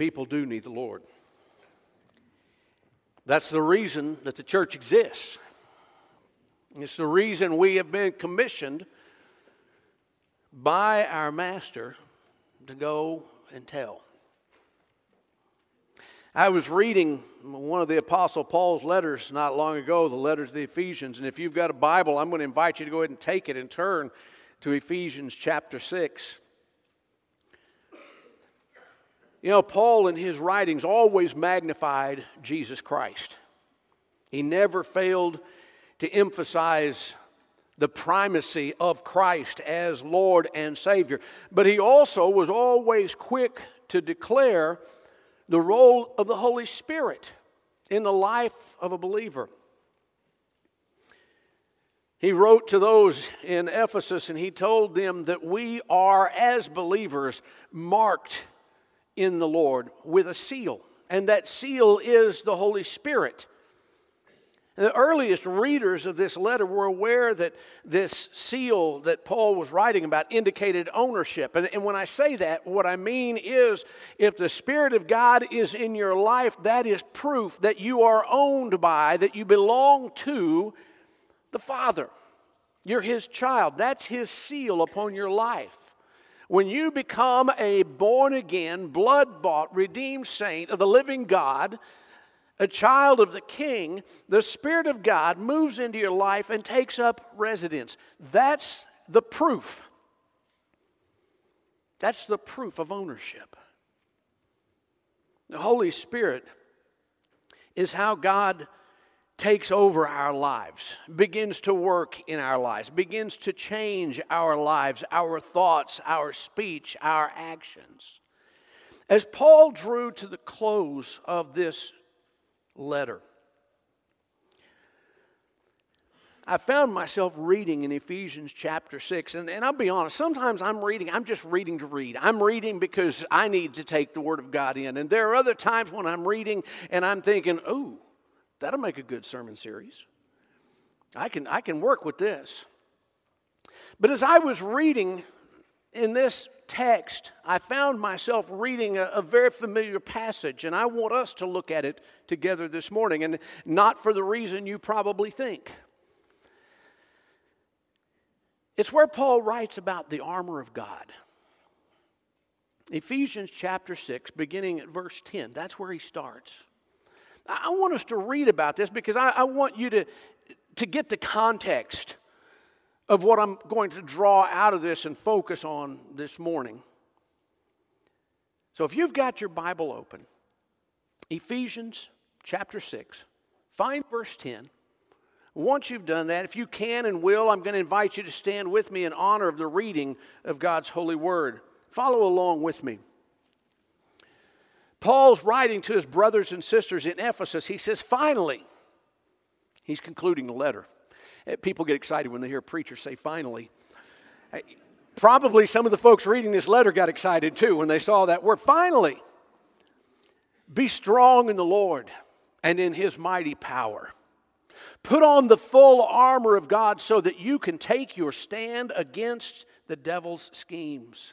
people do need the Lord. That's the reason that the church exists. It's the reason we have been commissioned by our master to go and tell. I was reading one of the Apostle Paul's letters not long ago, the letters to the Ephesians. And if you've got a Bible, I'm going to invite you to go ahead and take it and turn to Ephesians chapter 6. You know, Paul in his writings always magnified Jesus Christ. He never failed to emphasize the primacy of Christ as Lord and Savior. But he also was always quick to declare the role of the Holy Spirit in the life of a believer. He wrote to those in Ephesus and he told them that we are, as believers, marked in the Lord with a seal, and that seal is the Holy Spirit. The earliest readers of this letter were aware that this seal that Paul was writing about indicated ownership. And, and, when I say that, what I mean is if the Spirit of God is in your life, that is proof that you are owned by, that you belong to the Father. You're His child. That's His seal upon your life. When you become a born again, blood bought, redeemed saint of the living God, a child of the king, the Spirit of God moves into your life and takes up residence. That's the proof. That's the proof of ownership. The Holy Spirit is how God takes over our lives, begins to work in our lives, begins to change our lives, our thoughts, our speech, our actions. As Paul drew to the close of this letter. I found myself reading in Ephesians chapter 6, and, and I'll be honest, sometimes I'm reading, I'm just reading to read. I'm reading because I need to take the Word of God in. And there are other times when I'm reading and I'm thinking, oh, that'll make a good sermon series. I can, I can work with this. But as I was reading in this text, I found myself reading a, a, very familiar passage, and I want us to look at it together this morning, and not for the reason you probably think. It's where Paul writes about the armor of God. Ephesians chapter 6, beginning at verse 10, that's where he starts. I want us to read about this because I, I want you to, to get the context of what I'm going to draw out of this and focus on this morning. So if you've got your Bible open, Ephesians chapter 6, find verse 10. Once you've done that, if you can and will, I'm going to invite you to stand with me in honor of the reading of God's holy word. Follow along with me. Paul's writing to his brothers and sisters in Ephesus. He says, finally, he's concluding the letter. Eh, people get excited when they hear a preacher say finally. Eh, probably some of the folks reading this letter got excited too when they saw that word. Finally, be strong in the Lord and in his mighty power. Put on the full armor of God so that you can take your stand against the devil's schemes.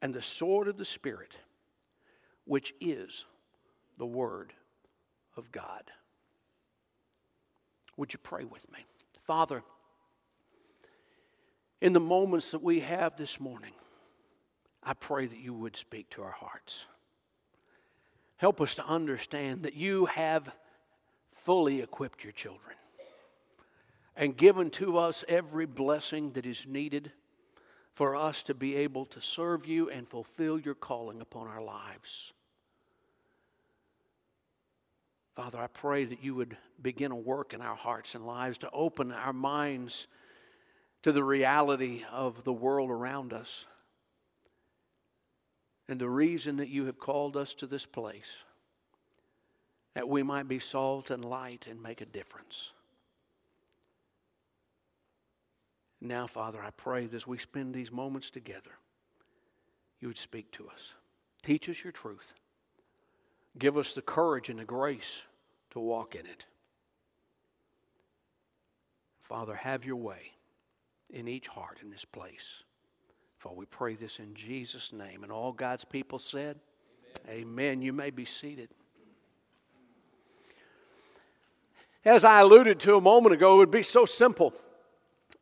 and the sword of the Spirit, which is the Word of God. Would you pray with me? Father, in the moments that we have this morning, I pray that you would speak to our hearts. Help us to understand that you have fully equipped your children and given to us every blessing that is needed for us to be able to serve you and fulfill your calling upon our lives. Father, I pray that you would begin a work in our hearts and lives to open our minds to the reality of the world around us and the reason that you have called us to this place that we might be salt and light and make a difference. Now, Father, I pray that as we spend these moments together, you would speak to us. Teach us your truth. Give us the courage and the grace to walk in it. Father, have your way in each heart in this place. For we pray this in Jesus' name. And all God's people said, Amen. Amen. You may be seated. As I alluded to a moment ago, it would be so simple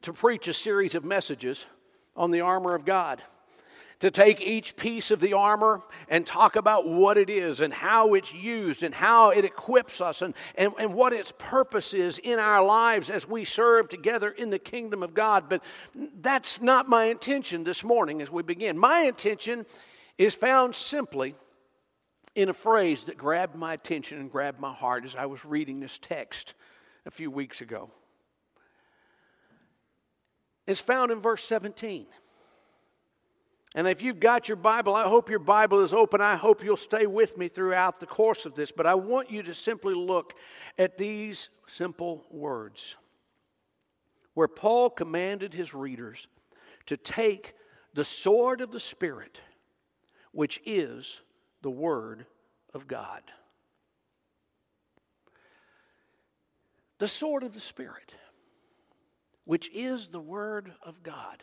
to preach a series of messages on the armor of God to take each piece of the armor and talk about what it is and how it's used and how it equips us and, and, and what its purpose is in our lives as we serve together in the kingdom of God. But that's not my intention this morning as we begin. My intention is found simply in a phrase that grabbed my attention and grabbed my heart as I was reading this text a few weeks ago. It's found in verse 17. And if you've got your Bible, I hope your Bible is open. I hope you'll stay with me throughout the course of this. But I want you to simply look at these simple words where Paul commanded his readers to take the sword of the Spirit, which is the Word of God. The sword of the Spirit, which is the Word of God.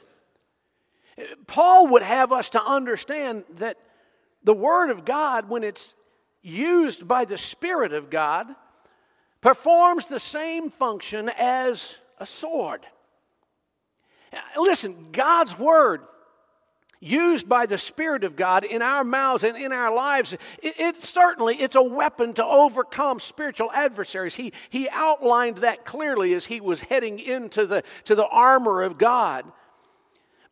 Paul would have us to understand that the Word of God, when it's used by the Spirit of God, performs the same function as a sword. Listen, God's Word used by the spirit of god in our mouths and in our lives it, it, certainly it's a weapon to overcome spiritual adversaries. He, he outlined that clearly as he was heading into the, to the armor of god.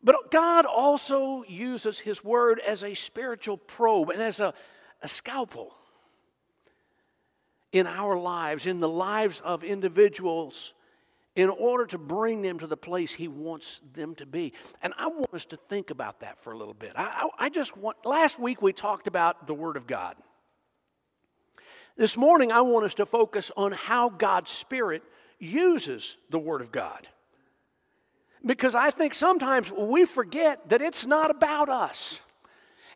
But God also uses His Word as a spiritual probe and as a, a scalpel in our lives, in the lives of individuals, in order to bring them to the place He wants them to be. And I want us to think about that for a little bit. I, I, I just want, last week we talked about the Word of God. This morning I want us to focus on how God's Spirit uses the Word of God. Because I think sometimes we forget that it's not about us.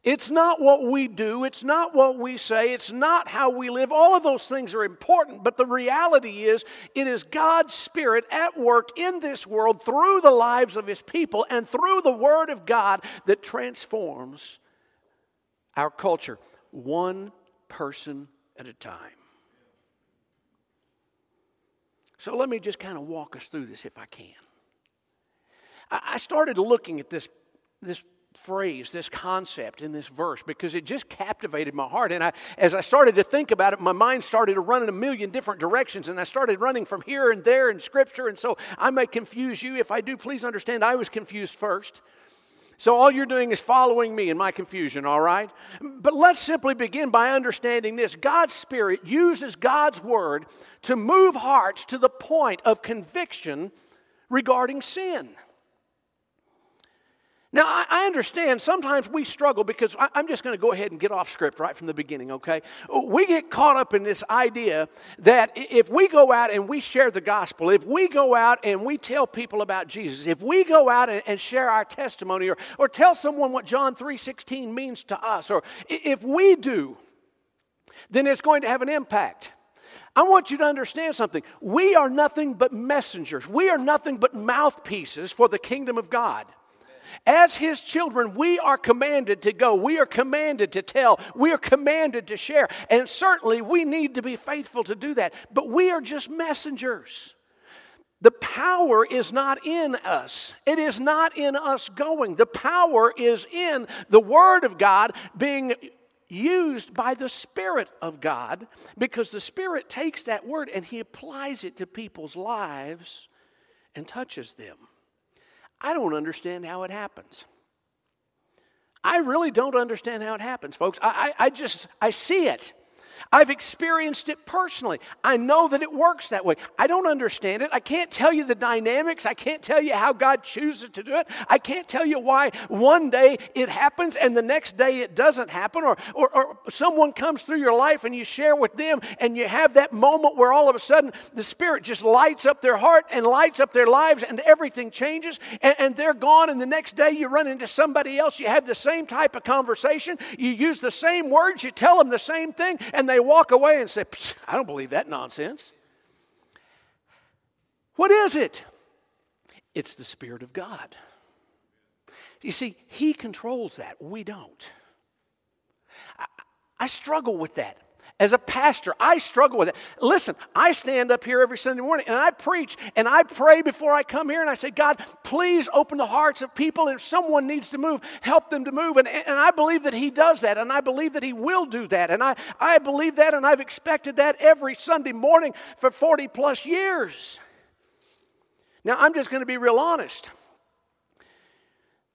It's not what we do, it's not what we say, it's not how we live. All of those things are important, but the reality is it is God's Spirit at work in this world through the lives of His people and through the Word of God that transforms our culture, one person at a time. So let me just kind of walk us through this if I can. I started looking at this, this phrase, this concept in this verse, because it just captivated my heart. And I, as I started to think about it, my mind started to run in a million different directions, and I started running from here and there in Scripture. And so I may confuse you. If I do, please understand I was confused first. So all you're doing is following me in my confusion, all right? But let's simply begin by understanding this God's Spirit uses God's Word to move hearts to the point of conviction regarding sin. Now, I understand sometimes we struggle because I'm just going to go ahead and get off script right from the beginning, okay? We get caught up in this idea that if we go out and we share the gospel, if we go out and we tell people about Jesus, if we go out and share our testimony or, or tell someone what John 3.16 means to us, or if we do, then it's going to have an impact. I want you to understand something. We are nothing but messengers. We are nothing but mouthpieces for the kingdom of God. As His children, we are commanded to go. We are commanded to tell. We are commanded to share. And certainly we need to be faithful to do that. But we are just messengers. The power is not in us. It is not in us going. The power is in the Word of God being used by the Spirit of God because the Spirit takes that Word and He applies it to people's lives and touches them. I don't understand how it happens. I really don't understand how it happens, folks. I, I, I just, I see it. I've experienced it personally. I know that it works that way. I don't understand it. I can't tell you the dynamics. I can't tell you how God chooses to do it. I can't tell you why one day it happens and the next day it doesn't happen, or, or, or someone comes through your life and you share with them and you have that moment where all of a sudden the Spirit just lights up their heart and lights up their lives and everything changes and, and they're gone. And the next day you run into somebody else, you have the same type of conversation, you use the same words, you tell them the same thing, and they they walk away and say, I don't believe that nonsense. What is it? It's the Spirit of God. You see, He controls that. We don't. I, I struggle with that. As a pastor, I struggle with it. Listen, I stand up here every Sunday morning and I preach and I pray before I come here and I say, God, please open the hearts of people. If someone needs to move, help them to move. And, and I believe that He does that and I believe that He will do that. And I, I believe that and I've expected that every Sunday morning for 40 plus years. Now, I'm just going to be real honest.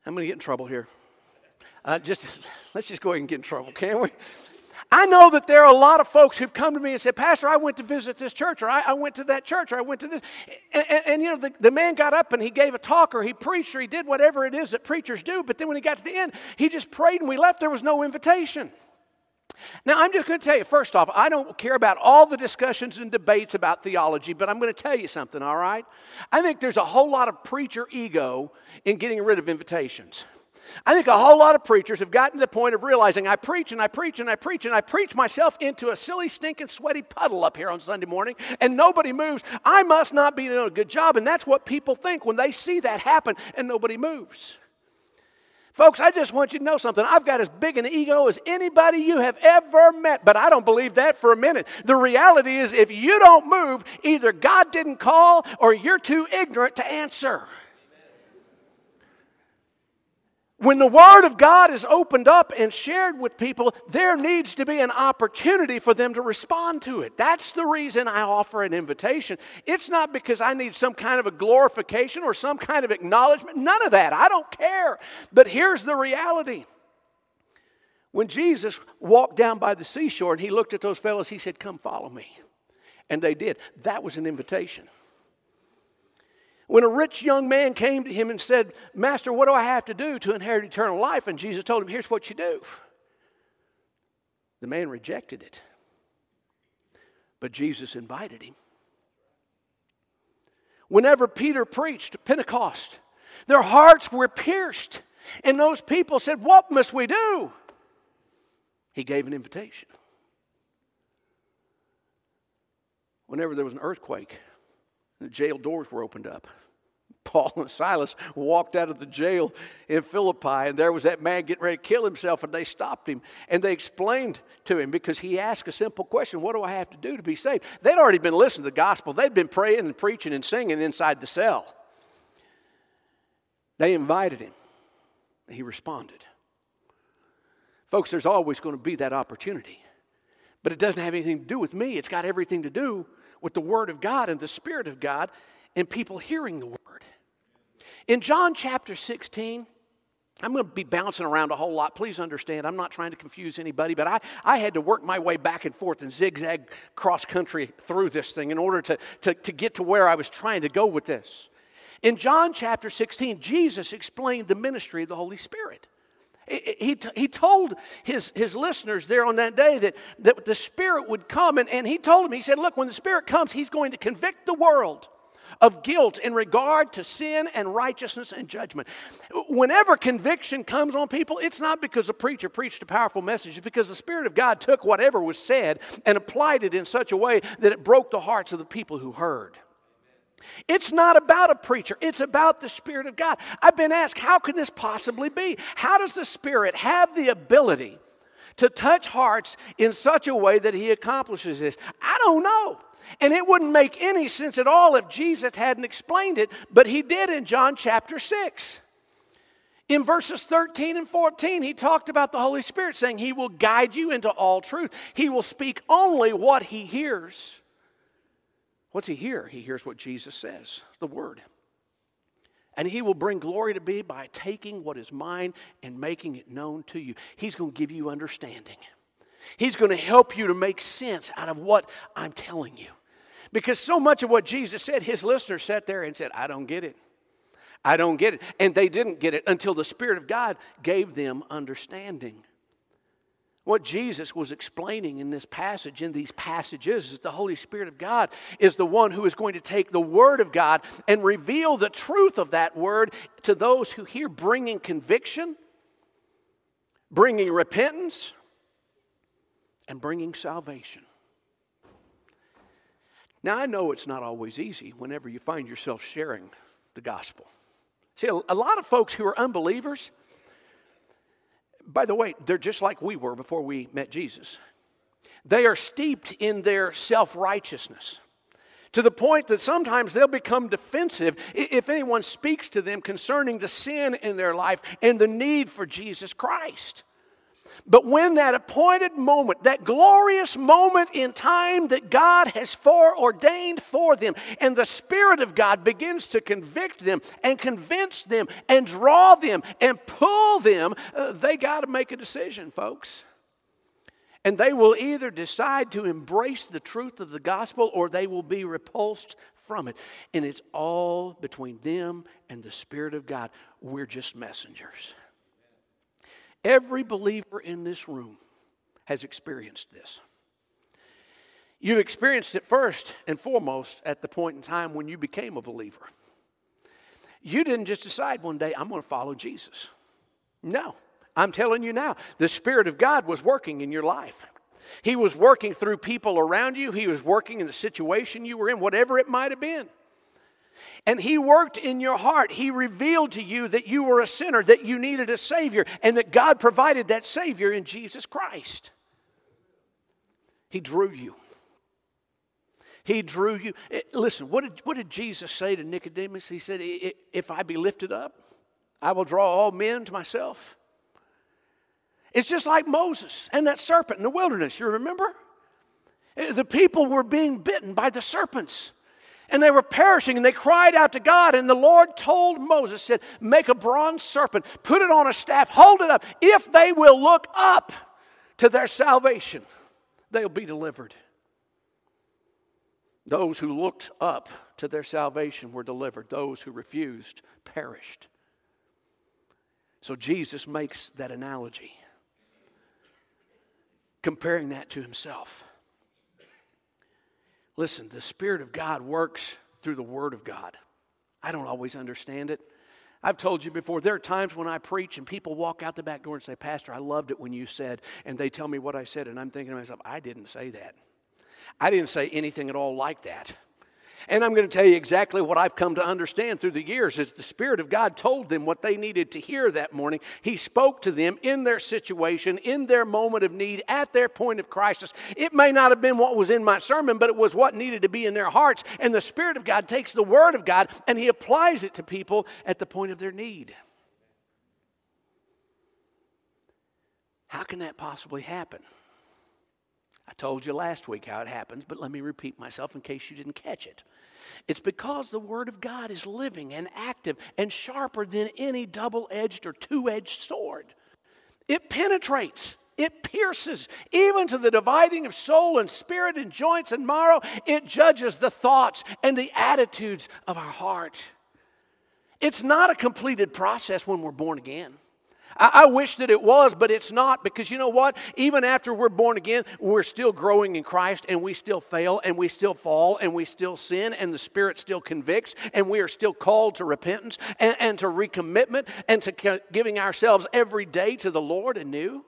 I'm going to get in trouble here. Uh, just let's just go ahead and get in trouble, can we? I know that there are a lot of folks who've come to me and said, Pastor, I went to visit this church, or I, I went to that church, or I went to this. And, and, and, you know, the, the man got up and he gave a talk, or he preached, or he did whatever it is that preachers do. But then when he got to the end, he just prayed and we left. There was no invitation. Now, I'm just going to tell you, first off, I don't care about all the discussions and debates about theology, but I'm going to tell you something, all right? I think there's a whole lot of preacher ego in getting rid of invitations. I think a whole lot of preachers have gotten to the point of realizing I preach and I preach and I preach and I preach myself into a silly, stinking, sweaty puddle up here on Sunday morning and nobody moves. I must not be doing a good job. And that's what people think when they see that happen and nobody moves. Folks, I just want you to know something. I've got as big an ego as anybody you have ever met, but I don't believe that for a minute. The reality is, if you don't move, either God didn't call or you're too ignorant to answer. When the Word of God is opened up and shared with people, there needs to be an opportunity for them to respond to it. That's the reason I offer an invitation. It's not because I need some kind of a glorification or some kind of acknowledgement. None of that. I don't care. But here's the reality. When Jesus walked down by the seashore and he looked at those fellows, he said, Come follow me. And they did. That was an invitation. When a rich young man came to him and said, Master, what do I have to do to inherit eternal life? And Jesus told him, Here's what you do. The man rejected it. But Jesus invited him. Whenever Peter preached Pentecost, their hearts were pierced. And those people said, What must we do? He gave an invitation. Whenever there was an earthquake, the jail doors were opened up. Paul and Silas walked out of the jail in Philippi, and there was that man getting ready to kill himself, and they stopped him and they explained to him because he asked a simple question What do I have to do to be saved? They'd already been listening to the gospel, they'd been praying and preaching and singing inside the cell. They invited him, and he responded. Folks, there's always going to be that opportunity, but it doesn't have anything to do with me, it's got everything to do with the Word of God and the Spirit of God and people hearing the Word. In John chapter 16, I'm going to be bouncing around a whole lot. Please understand, I'm not trying to confuse anybody, but I, I had to work my way back and forth and zigzag cross country through this thing in order to, to, to get to where I was trying to go with this. In John chapter 16, Jesus explained the ministry of the Holy Spirit. He, he told his, his listeners there on that day that, that the Spirit would come, and, and he told them, he said, Look, when the Spirit comes, he's going to convict the world of guilt in regard to sin and righteousness and judgment. Whenever conviction comes on people, it's not because a preacher preached a powerful message, it's because the Spirit of God took whatever was said and applied it in such a way that it broke the hearts of the people who heard. It's not about a preacher, it's about the Spirit of God. I've been asked, how can this possibly be? How does the Spirit have the ability to touch hearts in such a way that He accomplishes this? I don't know. And it wouldn't make any sense at all if Jesus hadn't explained it, but he did in John chapter 6. In verses 13 and 14, he talked about the Holy Spirit saying he will guide you into all truth. He will speak only what he hears. What's he hear? He hears what Jesus says, the word. And he will bring glory to me by taking what is mine and making it known to you. He's going to give you understanding. He's going to help you to make sense out of what I'm telling you. Because so much of what Jesus said, his listeners sat there and said, I don't get it. I don't get it. And they didn't get it until the Spirit of God gave them understanding. What Jesus was explaining in this passage, in these passages, is the Holy Spirit of God is the one who is going to take the Word of God and reveal the truth of that Word to those who hear, bringing conviction, bringing repentance, and bringing salvation. Now, I know it's not always easy whenever you find yourself sharing the gospel. See, a lot of folks who are unbelievers, by the way, they're just like we were before we met Jesus. They are steeped in their self righteousness to the point that sometimes they'll become defensive if anyone speaks to them concerning the sin in their life and the need for Jesus Christ. But when that appointed moment, that glorious moment in time that God has foreordained for them, and the Spirit of God begins to convict them and convince them and draw them and pull them, uh, they got to make a decision, folks. And they will either decide to embrace the truth of the gospel or they will be repulsed from it. And it's all between them and the Spirit of God. We're just messengers. Every believer in this room has experienced this. You experienced it first and foremost at the point in time when you became a believer. You didn't just decide one day, I'm going to follow Jesus. No, I'm telling you now, the Spirit of God was working in your life. He was working through people around you, He was working in the situation you were in, whatever it might have been. And He worked in your heart. He revealed to you that you were a sinner, that you needed a Savior, and that God provided that Savior in Jesus Christ. He drew you. He drew you. Eh, listen, what did, what did Jesus say to Nicodemus? He said, If I be lifted up, I will draw all men to myself. It's just like Moses and that serpent in the wilderness. You remember? Eh, the people were being bitten by the serpents and they were perishing and they cried out to God. And the Lord told Moses, said, Make a bronze serpent, put it on a staff, hold it up. If they will look up to their salvation, they'll be delivered. Those who looked up to their salvation were delivered, those who refused perished. So Jesus makes that analogy, comparing that to himself. Listen, the Spirit of God works through the Word of God. I don't always understand it. I've told you before, there are times when I preach and people walk out the back door and say, Pastor, I loved it when you said, and they tell me what I said, and I'm thinking to myself, I didn't say that. I didn't say anything at all like that. And I'm going to tell you exactly what I've come to understand through the years is the Spirit of God told them what they needed to hear that morning. He spoke to them in their situation, in their moment of need, at their point of crisis. It may not have been what was in my sermon, but it was what needed to be in their hearts. And the Spirit of God takes the Word of God and He applies it to people at the point of their need. How can that possibly happen? I told you last week how it happens, but let me repeat myself in case you didn't catch it. It's because the Word of God is living and active and sharper than any double edged or two edged sword. It penetrates, it pierces, even to the dividing of soul and spirit and joints and marrow. It judges the thoughts and the attitudes of our heart. It's not a completed process when we're born again. I, I, wish that it was, but it's not because you know what? Even after we're born again, we're still growing in Christ and we still fail and we still fall and we still sin and the Spirit still convicts and we are still called to repentance and, and to recommitment and to giving ourselves every day to the Lord anew.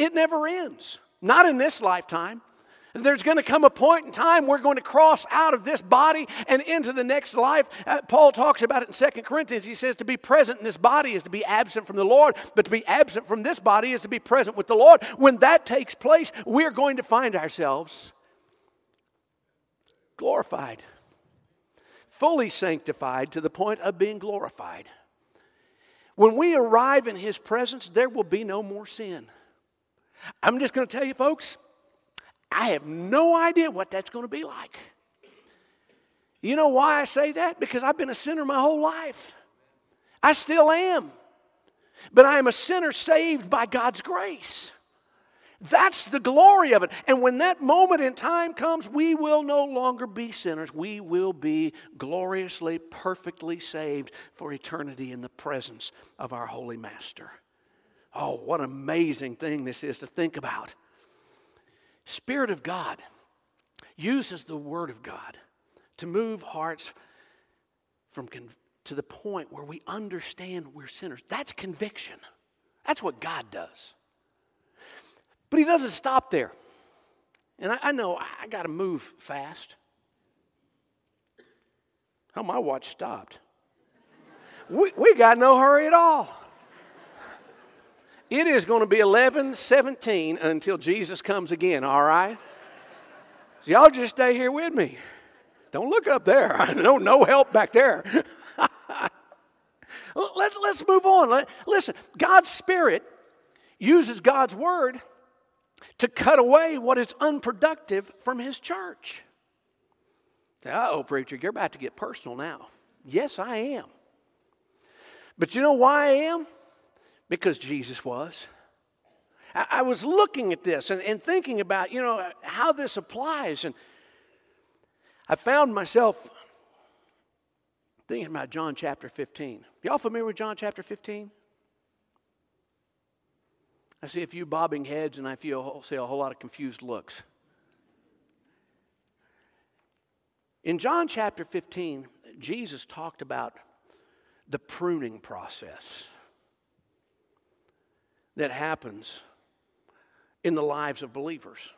It never ends. Not in this lifetime. There's going to come a point in time we're going to cross out of this body and into the next life. Uh, Paul talks about it in Second Corinthians. He says to be present in this body is to be absent from the Lord, but to be absent from this body is to be present with the Lord. When that takes place, we're going to find ourselves glorified, fully sanctified to the point of being glorified. When we arrive in His presence, there will be no more sin. I'm just going to tell you, folks, I have no idea what that's going to be like. You know why I say that? Because I've been a sinner my whole life. I still am. But I am a sinner saved by God's grace. That's the glory of it. And when that moment in time comes, we will no longer be sinners. We will be gloriously, perfectly saved for eternity in the presence of our Holy Master. Oh, what an amazing thing this is to think about. Spirit of God uses the Word of God to move hearts from to the point where we understand we're sinners. That's conviction. That's what God does. But he doesn't stop there. And I, I know I got to move fast. How my watch stopped. We, we got no hurry at all. It is going to be 11 17 until Jesus comes again, all right? So y'all just stay here with me. Don't look up there. I know no help back there. Let, let's move on. Let, listen, God's Spirit uses God's Word to cut away what is unproductive from his church. oh, preacher, you're about to get personal now. Yes, I am. But you know why I am? Because Jesus was. I, was looking at this and, and thinking about, you know, how this applies. And I found myself thinking about John chapter 15. Y'all familiar with John chapter 15? I see a few bobbing heads and I feel, see a whole lot of confused looks. In John chapter 15, Jesus talked about the pruning process that happens in the lives of believers.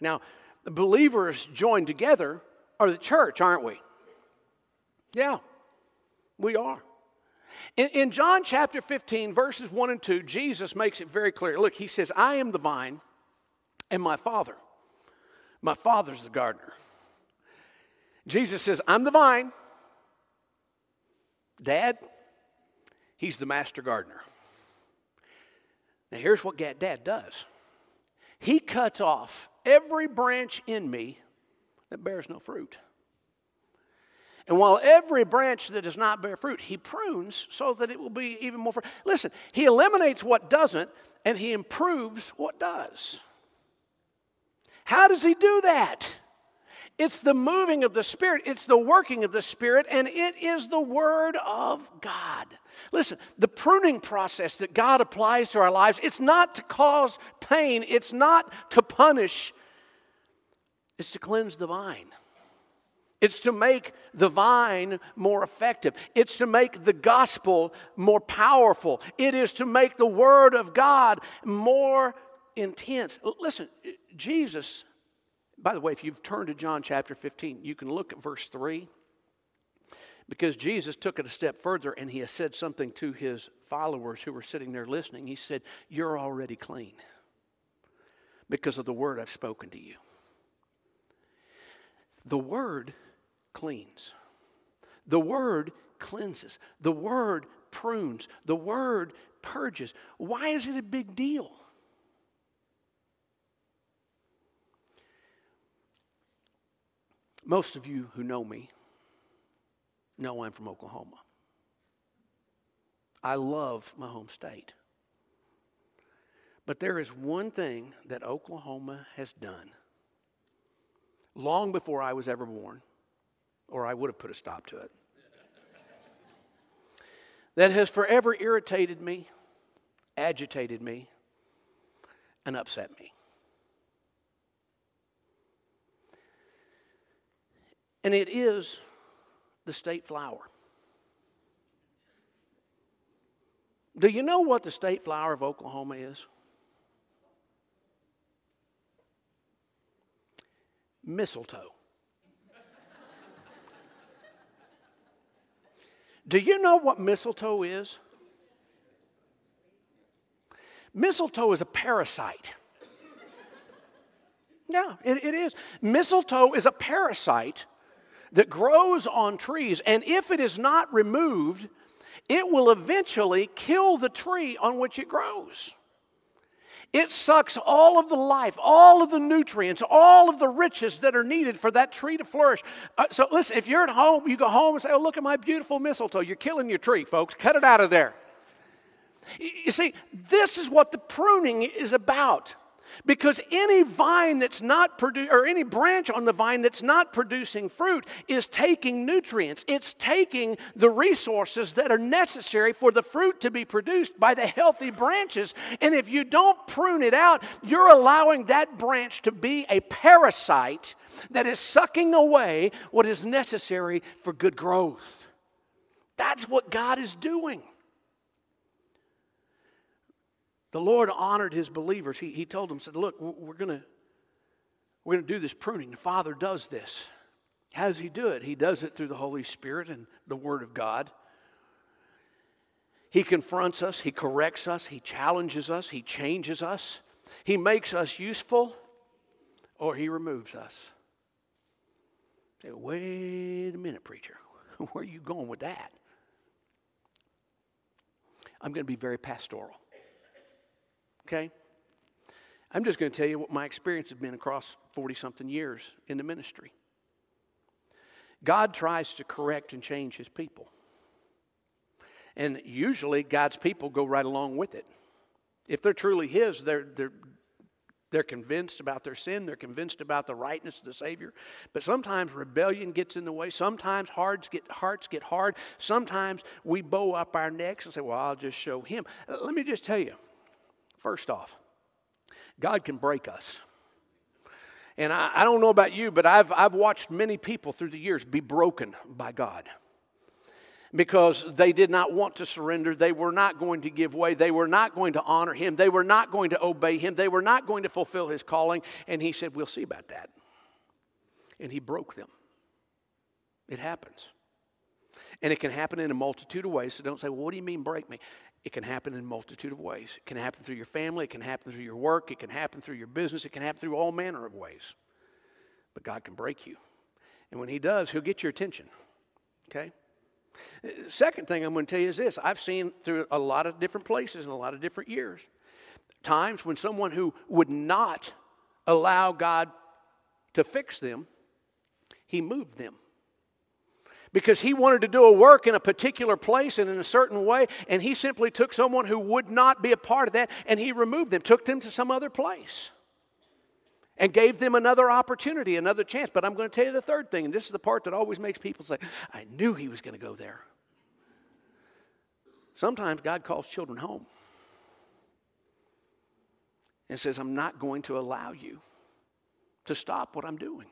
Now, the believers joined together are the church, aren't we? Yeah, we are. In, in John chapter 15, verses 1 and 2, Jesus makes it very clear. Look, he says, I am the vine, and my Father. My Father's the gardener. Jesus says, I'm the vine. Dad, he's the master gardener. Now, here's what Dad does He cuts off every branch in me that bears no fruit. And while every branch that does not bear fruit, he prunes so that it will be even more fruit. Listen, he eliminates what doesn't and he improves what does. How does he do that? It's the moving of the Spirit, it's the working of the Spirit, and it is the Word of God. Listen, the pruning process that God applies to our lives, it's not to cause pain, it's not to punish, it's to cleanse the vine. It's to make the vine more effective. It's to make the gospel more powerful. It is to make the word of God more intense. Listen, Jesus, by the way, if you've turned to John chapter 15, you can look at verse 3 because Jesus took it a step further and he said something to his followers who were sitting there listening. He said, You're already clean because of the word I've spoken to you. The word cleans. The word cleanses. The word prunes. The word purges. Why is it a big deal? Most of you who know me know I'm from Oklahoma. I love my home state. But there is one thing that Oklahoma has done long before I was ever born or I would have put a stop to it. that has forever irritated me, agitated me, and upset me. And it is the state flower. Do you know what the state flower of Oklahoma is? Mistletoe. Do you know what mistletoe is? Mistletoe is a parasite. Yeah, it, it is. Mistletoe is a parasite that grows on trees, and if it is not removed, it will eventually kill the tree on which it grows. It sucks all of the life, all of the nutrients, all of the riches that are needed for that tree to flourish. Uh, so, listen, if you're at home, you go home and say, Oh, look at my beautiful mistletoe. You're killing your tree, folks. Cut it out of there. You see, this is what the pruning is about. Because any vine that's not producing, or any branch on the vine that's not producing fruit is taking nutrients. It's taking the resources that are necessary for the fruit to be produced by the healthy branches. And if you don't prune it out, you're allowing that branch to be a parasite that is sucking away what is necessary for good growth. That's what God is doing the Lord honored his believers. He, he told them, said, Look, we're going we're going to do this pruning. The Father does this. How does he do it? He does it through the Holy Spirit and the Word of God. He confronts us, He corrects us, He challenges us, He changes us, He makes us useful, or He removes us. Say, wait a minute, preacher. Where are you going with that? I'm going to be very pastoral okay? I'm just going to tell you what my experience has been across 40 something years in the ministry. God tries to correct and change his people. And usually God's people go right along with it. If they're truly his, they're, they're, they're convinced about their sin, they're convinced about the rightness of the Savior. But sometimes rebellion gets in the way. Sometimes hearts get, hearts get hard. Sometimes we bow up our necks and say, Well, I'll just show him. Let me just tell you First off, God can break us. And I, I, don't know about you, but I've, I've watched many people through the years be broken by God because they did not want to surrender. They were not going to give way. They were not going to honor Him. They were not going to obey Him. They were not going to fulfill His calling. And He said, We'll see about that. And He broke them. It happens. And it can happen in a multitude of ways. So don't say, Well, what do you mean break me? It can happen in a multitude of ways. It can happen through your family, it can happen through your work, it can happen through your business, it can happen through all manner of ways. But God can break you. And when He does, He'll get your attention. Okay? Second thing I'm going to tell you is this I've seen through a lot of different places in a lot of different years times when someone who would not allow God to fix them, He moved them because he wanted to do a work in a particular place and in a certain way, and he simply took someone who would not be a part of that and he removed them, took them to some other place, and gave them another opportunity, another chance. But I'm going to tell you the third thing, and this is the part that always makes people say, I knew he was going to go there. Sometimes God calls children home and says, I'm not going to allow you to stop what I'm doing.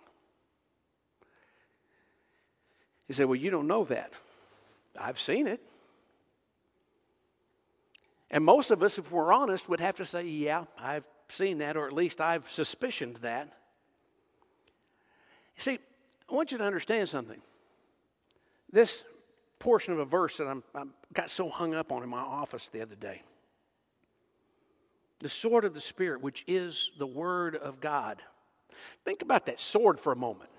He said, Well, you don't know that. I've seen it. And most of us, if we're honest, would have to say, Yeah, I've seen that, or at least I've suspicioned that. See, I want you to understand something. This portion of a verse that I'm, I got so hung up on in my office the other day the sword of the Spirit, which is the Word of God. Think about that sword for a moment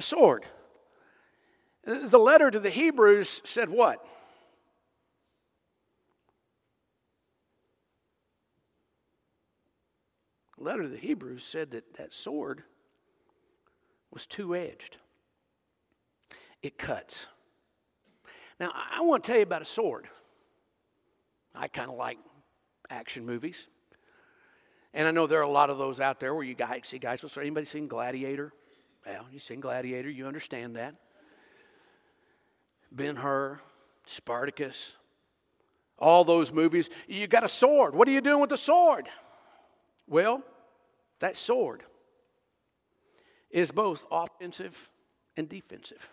a sword. The letter to the Hebrews said what? The letter to the Hebrews said that that sword was two edged, it cuts. Now, I want to tell you about a sword. I kind of like action movies. And I know there are a lot of those out there where you guys see guys. So anybody seen Gladiator? Well, you've seen Gladiator, you understand that. Ben Hur, Spartacus, all those movies. You got a sword. What are you doing with the sword? Well, that sword is both offensive and defensive.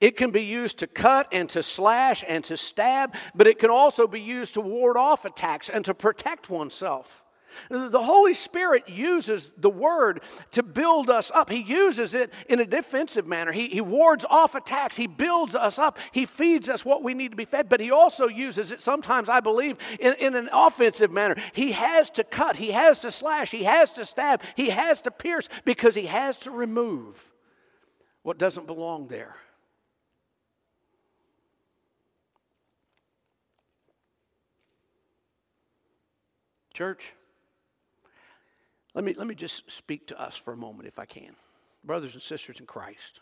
It can be used to cut and to slash and to stab, but it can also be used to ward off attacks and to protect oneself. The Holy Spirit uses the Word to build us up. He uses it in a defensive manner. He, he wards off attacks. He builds us up. He feeds us what we need to be fed. But He also uses it sometimes, I believe, in, in an offensive manner. He has to cut, He has to slash, He has to stab, He has to pierce because He has to remove what doesn't belong there. Church, let me, let me just speak to us for a moment, if I can. Brothers and sisters in Christ,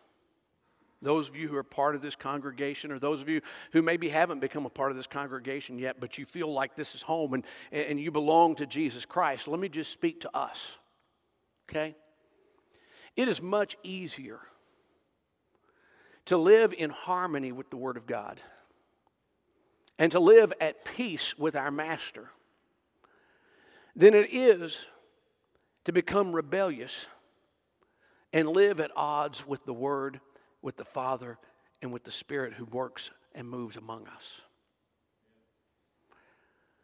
those of you who are part of this congregation, or those of you who maybe haven't become a part of this congregation yet, but you feel like this is home and, and you belong to Jesus Christ, let me just speak to us. Okay? It is much easier to live in harmony with the Word of God and to live at peace with our Master than it is to become rebellious and live at odds with the Word, with the Father, and with the Spirit who works and moves among us.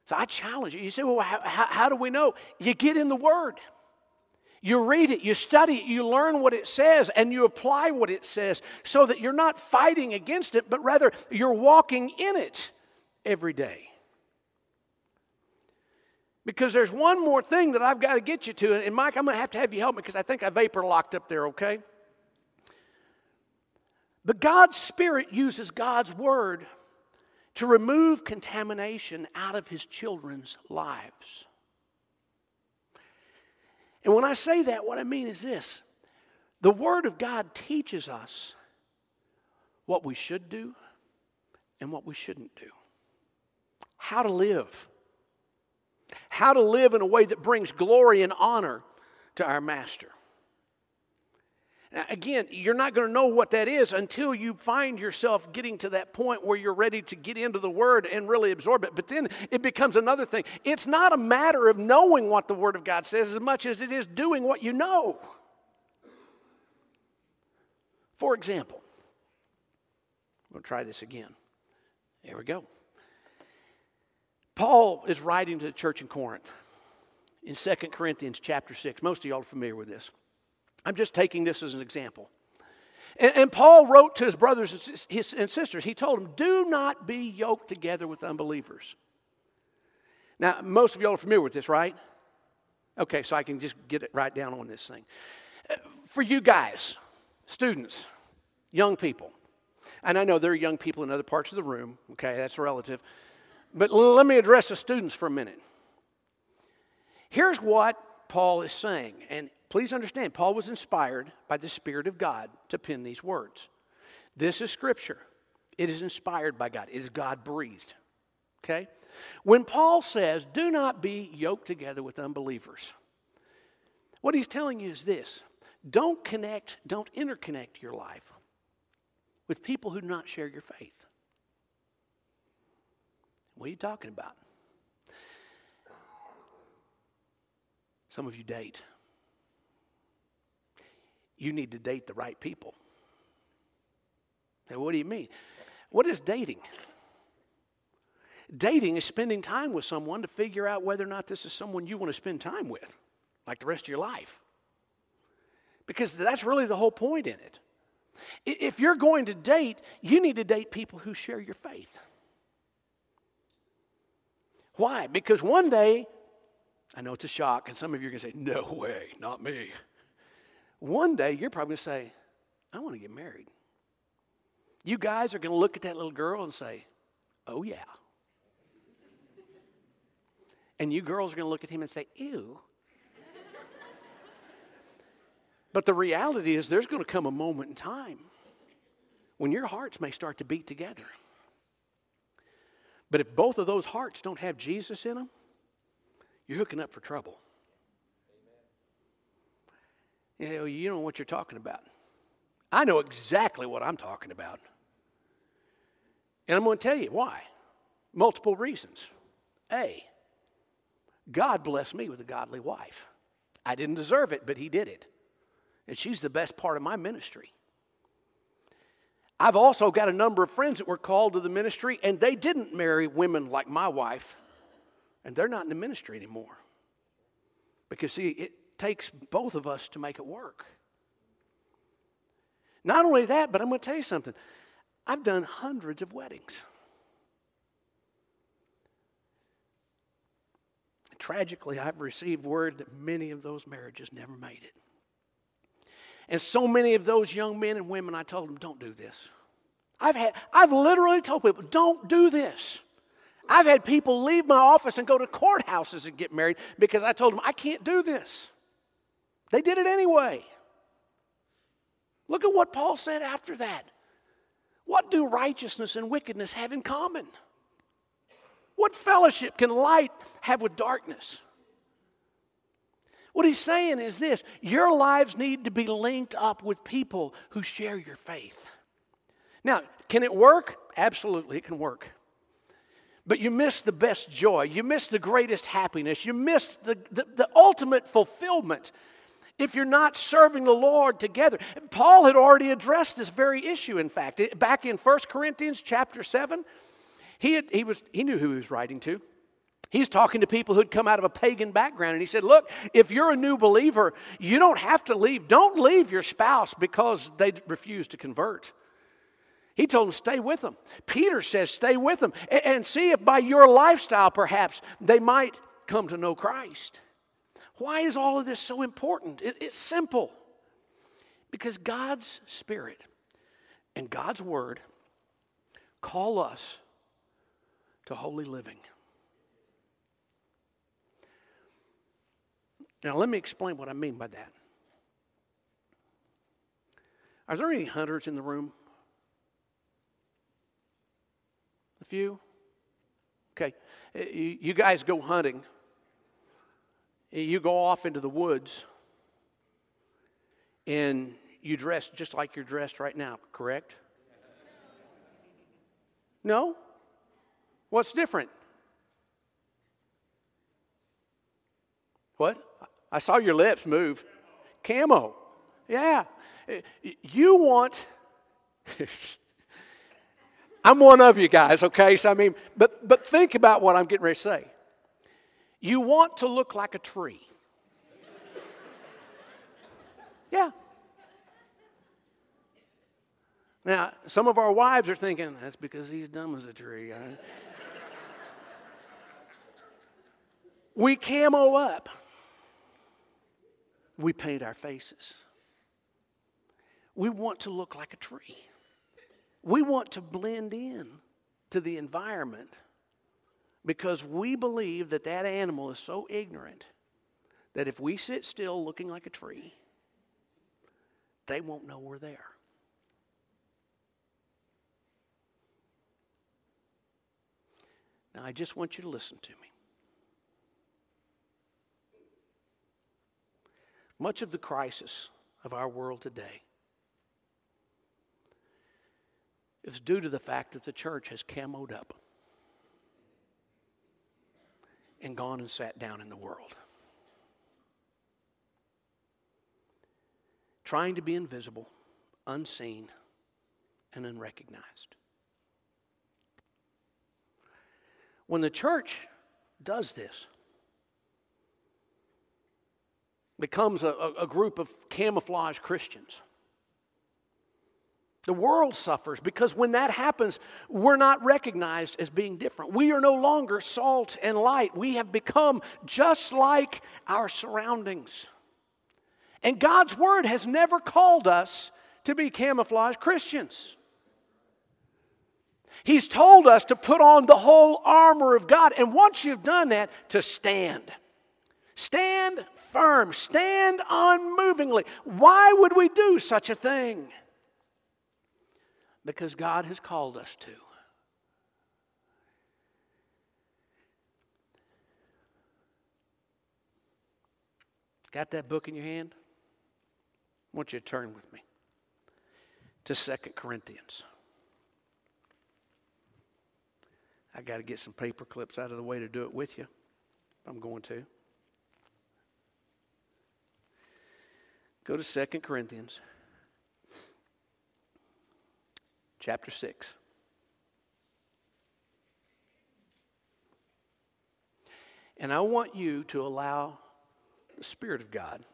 So I challenge you. You say, well, how, how, do we know? You get in the Word. You read it, you study it, you learn what it says, and you apply what it says so that you're not fighting against it, but rather you're walking in it every day. Because there's one more thing that I've got to get you to. And Mike, I'm going to have to have you help me because I think I vapor locked up there, okay? But God's Spirit uses God's Word to remove contamination out of His children's lives. And when I say that, what I mean is this the Word of God teaches us what we should do and what we shouldn't do, how to live how to live in a way that brings glory and honor to our Master. Now, again, you're not going to know what that is until you find yourself getting to that point where you're ready to get into the Word and really absorb it. But then it becomes another thing. It's not a matter of knowing what the Word of God says as much as it is doing what you know. For example, we'll try this again. There we go. Paul is writing to the church in Corinth in 2 Corinthians chapter 6. Most of y'all are familiar with this. I'm just taking this as an example. And, and Paul wrote to his brothers and, his, and sisters, he told them, Do not be yoked together with unbelievers. Now, most of y'all are familiar with this, right? Okay, so I can just get it right down on this thing. For you guys, students, young people, and I know there are young people in other parts of the room, okay, that's relative. But let me address the students for a minute. Here's what Paul is saying, and please understand, Paul was inspired by the Spirit of God to pen these words. This is Scripture, it is inspired by God, it is God breathed. Okay? When Paul says, do not be yoked together with unbelievers, what he's telling you is this don't connect, don't interconnect your life with people who do not share your faith. What are you talking about? Some of you date. You need to date the right people. Now, what do you mean? What is dating? Dating is spending time with someone to figure out whether or not this is someone you want to spend time with, like the rest of your life. Because that's really the whole point in it. If you're going to date, you need to date people who share your faith. Why? Because one day, I know it's a shock, and some of you are going to say, No way, not me. One day, you're probably going to say, I want to get married. You guys are going to look at that little girl and say, Oh, yeah. And you girls are going to look at him and say, Ew. but the reality is, there's going to come a moment in time when your hearts may start to beat together. But if both of those hearts don't have Jesus in them, you're hooking up for trouble. You know, you know what you're talking about. I know exactly what I'm talking about. And I'm going to tell you why. Multiple reasons. A, God blessed me with a godly wife. I didn't deserve it, but He did it. And she's the best part of my ministry. I've also got a number of friends that were called to the ministry, and they didn't marry women like my wife, and they're not in the ministry anymore. Because, see, it takes both of us to make it work. Not only that, but I'm going to tell you something. I've done hundreds of weddings. Tragically, I've received word that many of those marriages never made it. And so many of those young men and women, I told them, don't do this. I've, had, I've literally told people, don't do this. I've had people leave my office and go to courthouses and get married because I told them, I can't do this. They did it anyway. Look at what Paul said after that. What do righteousness and wickedness have in common? What fellowship can light have with darkness? What he's saying is this your lives need to be linked up with people who share your faith. Now, can it work? Absolutely, it can work. But you miss the best joy. You miss the greatest happiness. You miss the, the, the ultimate fulfillment if you're not serving the Lord together. Paul had already addressed this very issue, in fact. Back in 1 Corinthians chapter 7, he, had, he, was, he knew who he was writing to. He's talking to people who'd come out of a pagan background, and he said, Look, if you're a new believer, you don't have to leave. Don't leave your spouse because they refuse to convert. He told them, Stay with them. Peter says, Stay with them and see if by your lifestyle, perhaps, they might come to know Christ. Why is all of this so important? It, it's simple. Because God's Spirit and God's Word call us to holy living. Now, let me explain what I mean by that. Are there any hunters in the room? A few? Okay. Uh, you guys go hunting you go off into the woods and you dress just like you're dressed right now, correct? No? What's different? What? I saw your lips move. Camo. Yeah. You want. I'm one of you guys, okay? So I mean, but but think about what I'm getting ready to say. You want to look like a tree. Yeah. Now, some of our wives are thinking, that's because he's dumb as a tree. we camo up, we paint our faces. We want to look like a tree. We want to blend in to the environment because we believe that that animal is so ignorant that if we sit still looking like a tree, they won't know we're there. Now, I just want you to listen to me. Much of the crisis of our world today is due to the fact that the church has camoed up and gone and sat down in the world. Trying to be invisible, unseen, and unrecognized. When the church does this, becomes a, a, group of camouflage Christians the world suffers because when that happens, we're not recognized as being different. We are no longer salt and light. We have become just like our surroundings. And God's Word has never called us to be camouflage Christians. He's told us to put on the whole armor of God. And once you've done that, to stand. Stand firm, stand unmovingly. Why would we do such a thing? because God has called us to. Got that book in your hand? I want you to turn with me to Second Corinthians. I got to get some paper clips out of the way to do it with you. I'm going to. Go to Second Corinthians chapter 6. And I want you to allow the Spirit of God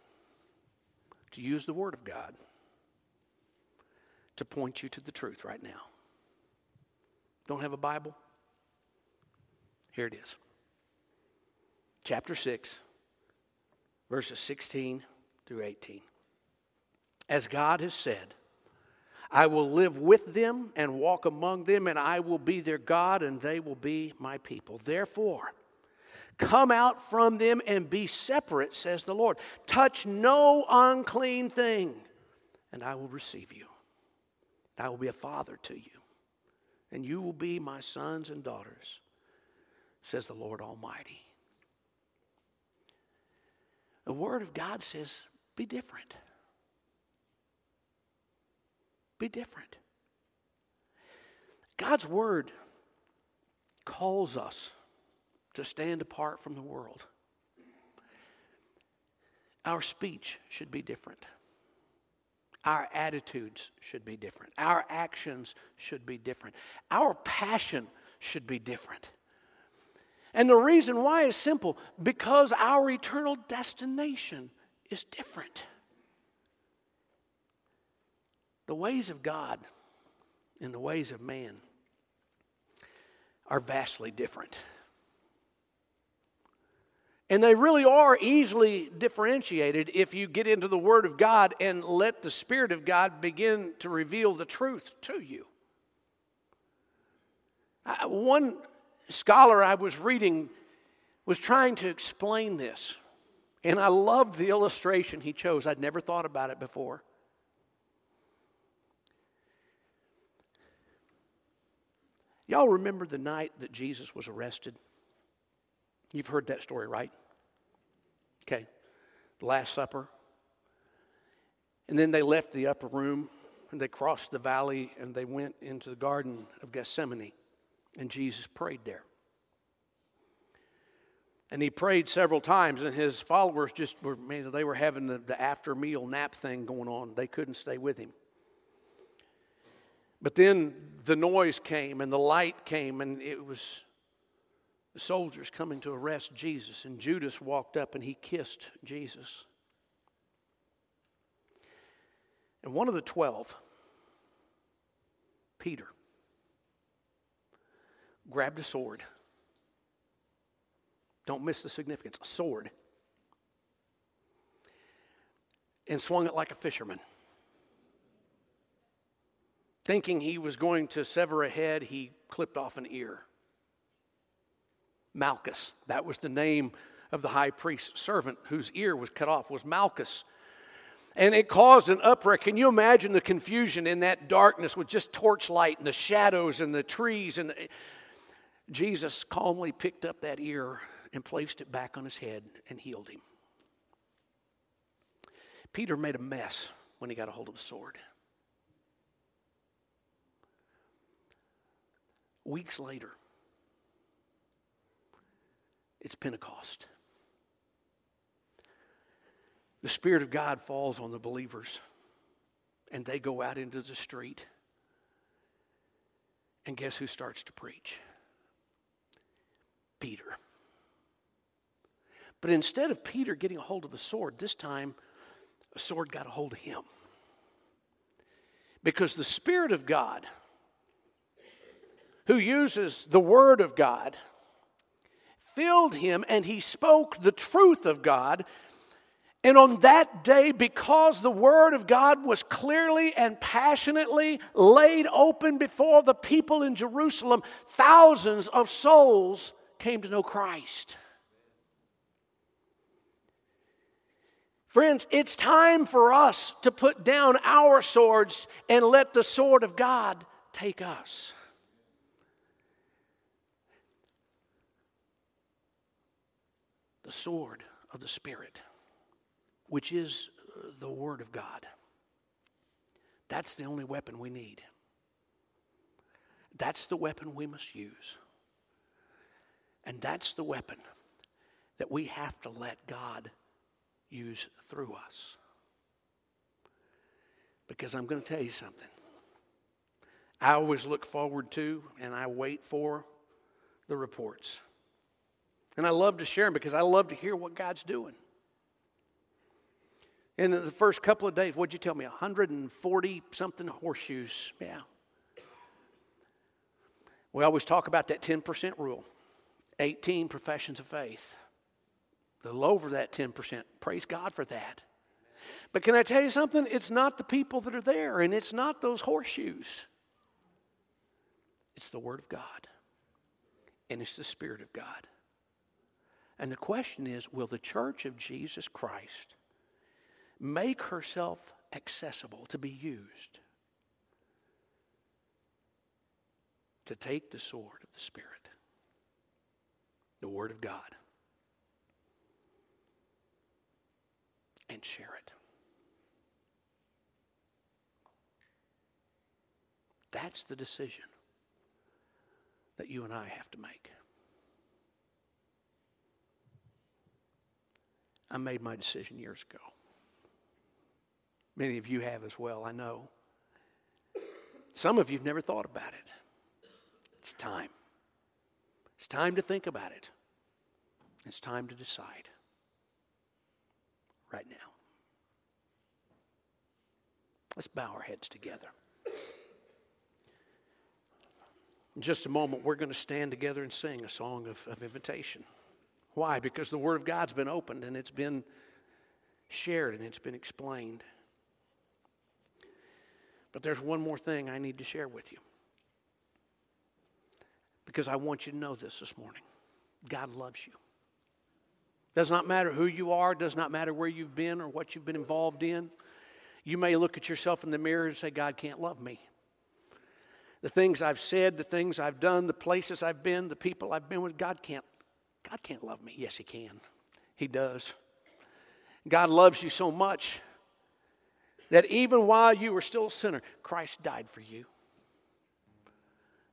to use the Word of God to point you to the truth right now. Don't have a Bible? Here it is. Chapter 6, verses 16 through 18. As God has said, I will live with them and walk among them, and I will be their God, and they will be my people. Therefore, come out from them and be separate, says the Lord. Touch no unclean thing, and I will receive you. I will be a father to you, and you will be my sons and daughters, says the Lord Almighty. The Word of God says, be different. Be different. God's Word calls us to stand apart from the world. Our speech should be different. Our attitudes should be different. Our actions should be different. Our passion should be different. And the reason why is simple because our eternal destination is different. The ways of God and the ways of man are vastly different. And they really are easily differentiated if you get into the Word of God and let the Spirit of God begin to reveal the truth to you. one scholar I was reading was trying to explain this, and I loved the illustration he chose. I'd never thought about it before. Y'all remember the night that Jesus was arrested? You've heard that story, right? Okay. The Last Supper. And then they left the upper room and they crossed the valley and they went into the Garden of Gethsemane. And Jesus prayed there. And he prayed several times, and his followers just were, man, they were having the, the after meal nap thing going on. They couldn't stay with him. But then the noise came and the light came, and it was the soldiers coming to arrest Jesus. And Judas walked up and he kissed Jesus. And one of the twelve, Peter, grabbed a sword. Don't miss the significance a sword. And swung it like a fisherman. Thinking he was going to sever a head, he clipped off an ear. Malchus, that was the name of the high priest's servant whose ear was cut off, was Malchus. And it caused an uproar. Can you imagine the confusion in that darkness with just torchlight and the shadows and the trees? And the... Jesus calmly picked up that ear and placed it back on his head and healed him. Peter made a mess when he got a hold of the sword. Weeks later, it's Pentecost. The Spirit of God falls on the believers, and they go out into the street. And guess who starts to preach? Peter. But instead of Peter getting a hold of a sword, this time a sword got a hold of him. Because the Spirit of God who uses the Word of God, filled him and he spoke the truth of God. And on that day, because the Word of God was clearly and passionately laid open before the people in Jerusalem, thousands of souls came to know Christ. Friends, it's time for us to put down our swords and let the sword of God take us. The sword of the Spirit, which is uh, the Word of God. That's the only weapon we need. That's the weapon we must use. And that's the weapon that we have to let God use through us. Because I'm going to tell you something. I always look forward to and I wait for the reports. And I love to share them because I love to hear what God's doing. In the first couple of days, what'd you tell me? 140 something horseshoes. Yeah. We always talk about that 10% rule 18 professions of faith. A little over that 10%. Praise God for that. But can I tell you something? It's not the people that are there, and it's not those horseshoes. It's the Word of God, and it's the Spirit of God. And the question is will the church of Jesus Christ make herself accessible to be used to take the sword of the Spirit, the Word of God, and share it? That's the decision that you and I have to make. I made my decision years ago. Many of you have as well, I know. Some of you have never thought about it. It's time. It's time to think about it. It's time to decide right now. Let's bow our heads together. In just a moment, we're going to stand together and sing a song of, of invitation. Why? Because the Word of God's been opened and it's been shared and it's been explained. But there's one more thing I need to share with you. Because I want you to know this this morning God loves you. Does not matter who you are, does not matter where you've been or what you've been involved in. You may look at yourself in the mirror and say, God can't love me the things I've said, the things I've done, the places I've been, the people I've been with, God can't, God can't love me. Yes, He can. He does. God loves you so much that even while you were still a sinner, Christ died for you.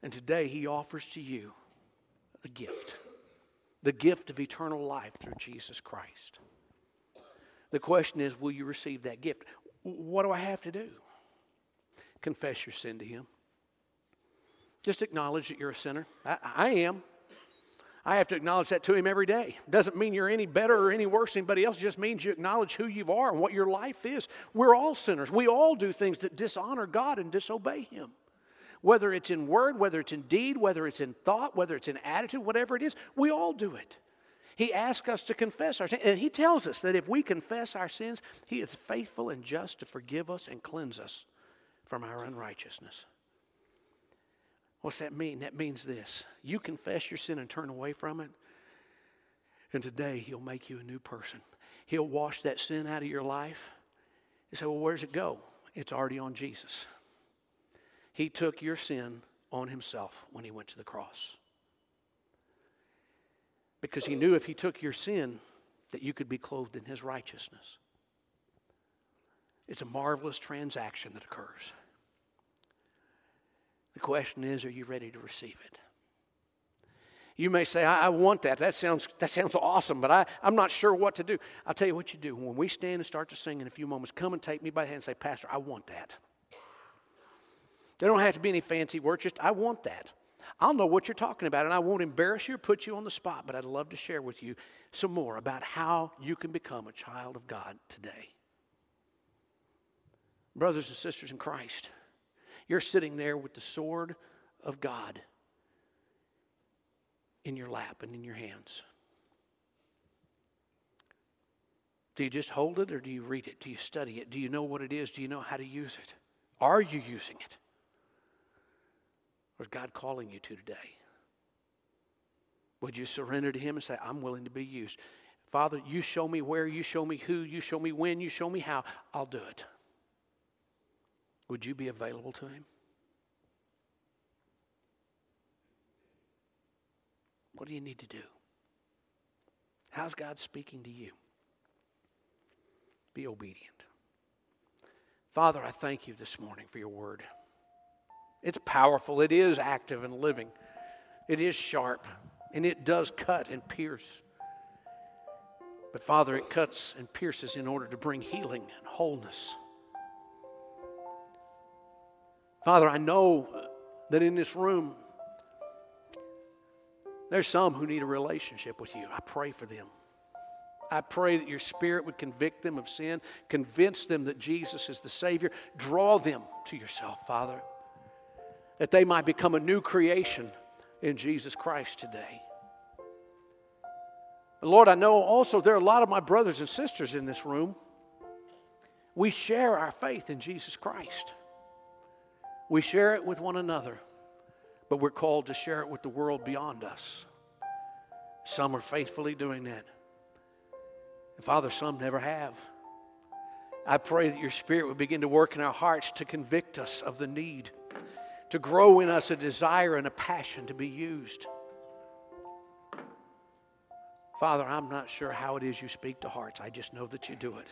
And today He offers to you a gift the gift of eternal life through Jesus Christ. The question is, will you receive that gift? What do I have to do? Confess your sin to Him. Just acknowledge that you're a sinner. I, I am. I have to acknowledge that to him every day. Doesn't mean you're any better or any worse than anybody else. It just means you acknowledge who you are and what your life is. We're all sinners. We all do things that dishonor God and disobey him. Whether it's in word, whether it's in deed, whether it's in thought, whether it's in attitude, whatever it is, we all do it. He asks us to confess our sins. And he tells us that if we confess our sins, he is faithful and just to forgive us and cleanse us from our unrighteousness. What's that mean? That means this you confess your sin and turn away from it, and today He'll make you a new person. He'll wash that sin out of your life. You say, Well, where's it go? It's already on Jesus. He took your sin on Himself when He went to the cross. Because He knew if He took your sin, that you could be clothed in His righteousness. It's a marvelous transaction that occurs. The question is, are you ready to receive it? You may say, I, I, want that. That sounds, that sounds awesome, but I, I'm not sure what to do. I'll tell you what you do. When we stand and start to sing in a few moments, come and take me by the hand and say, Pastor, I want that. There don't have to be any fancy words, just I want that. I'll know what you're talking about, and I won't embarrass you or put you on the spot, but I'd love to share with you some more about how you can become a child of God today. Brothers and sisters in Christ, you're sitting there with the sword of God in your lap and in your hands. Do you just hold it or do you read it? Do you study it? Do you know what it is? Do you know how to use it? Are you using it? Or is God calling you to today? Would you surrender to Him and say, I'm willing to be used? Father, you show me where, you show me who, you show me when, you show me how, I'll do it. Would you be available to Him? What do you need to do? How's God speaking to you? Be obedient. Father, I thank you this morning for your word. It's powerful, it is active and living, it is sharp, and it does cut and pierce. But Father, it cuts and pierces in order to bring healing and wholeness. Father, I know that in this room, there's some who need a relationship with you. I pray for them. I pray that your spirit would convict them of sin, convince them that Jesus is the Savior, draw them to yourself, Father, that they might become a new creation in Jesus Christ today. Lord, I know also there are a lot of my brothers and sisters in this room. We share our faith in Jesus Christ. We share it with one another, but we're called to share it with the world beyond us. Some are faithfully doing that. And Father, some never have. I pray that your Spirit would begin to work in our hearts to convict us of the need, to grow in us a desire and a passion to be used. Father, I'm not sure how it is you speak to hearts. I just know that you do it.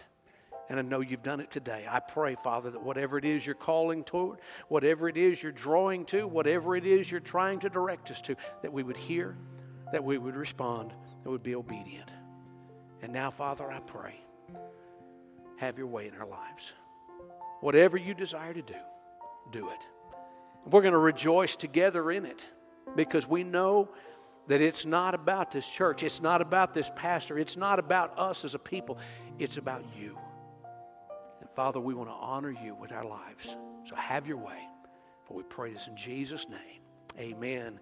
And I know you've done it today. I pray, Father, that whatever it is you're calling toward, whatever it is you're drawing to, whatever it is you're trying to direct us to, that we would hear, that we would respond, that we would be obedient. And now, Father, I pray, have your way in our lives. Whatever you desire to do, do it. We're going to rejoice together in it because we know that it's not about this church, it's not about this pastor, it's not about us as a people, it's about you. Father, we want to honor you with our lives. So have your way. For we pray this in Jesus' name. Amen.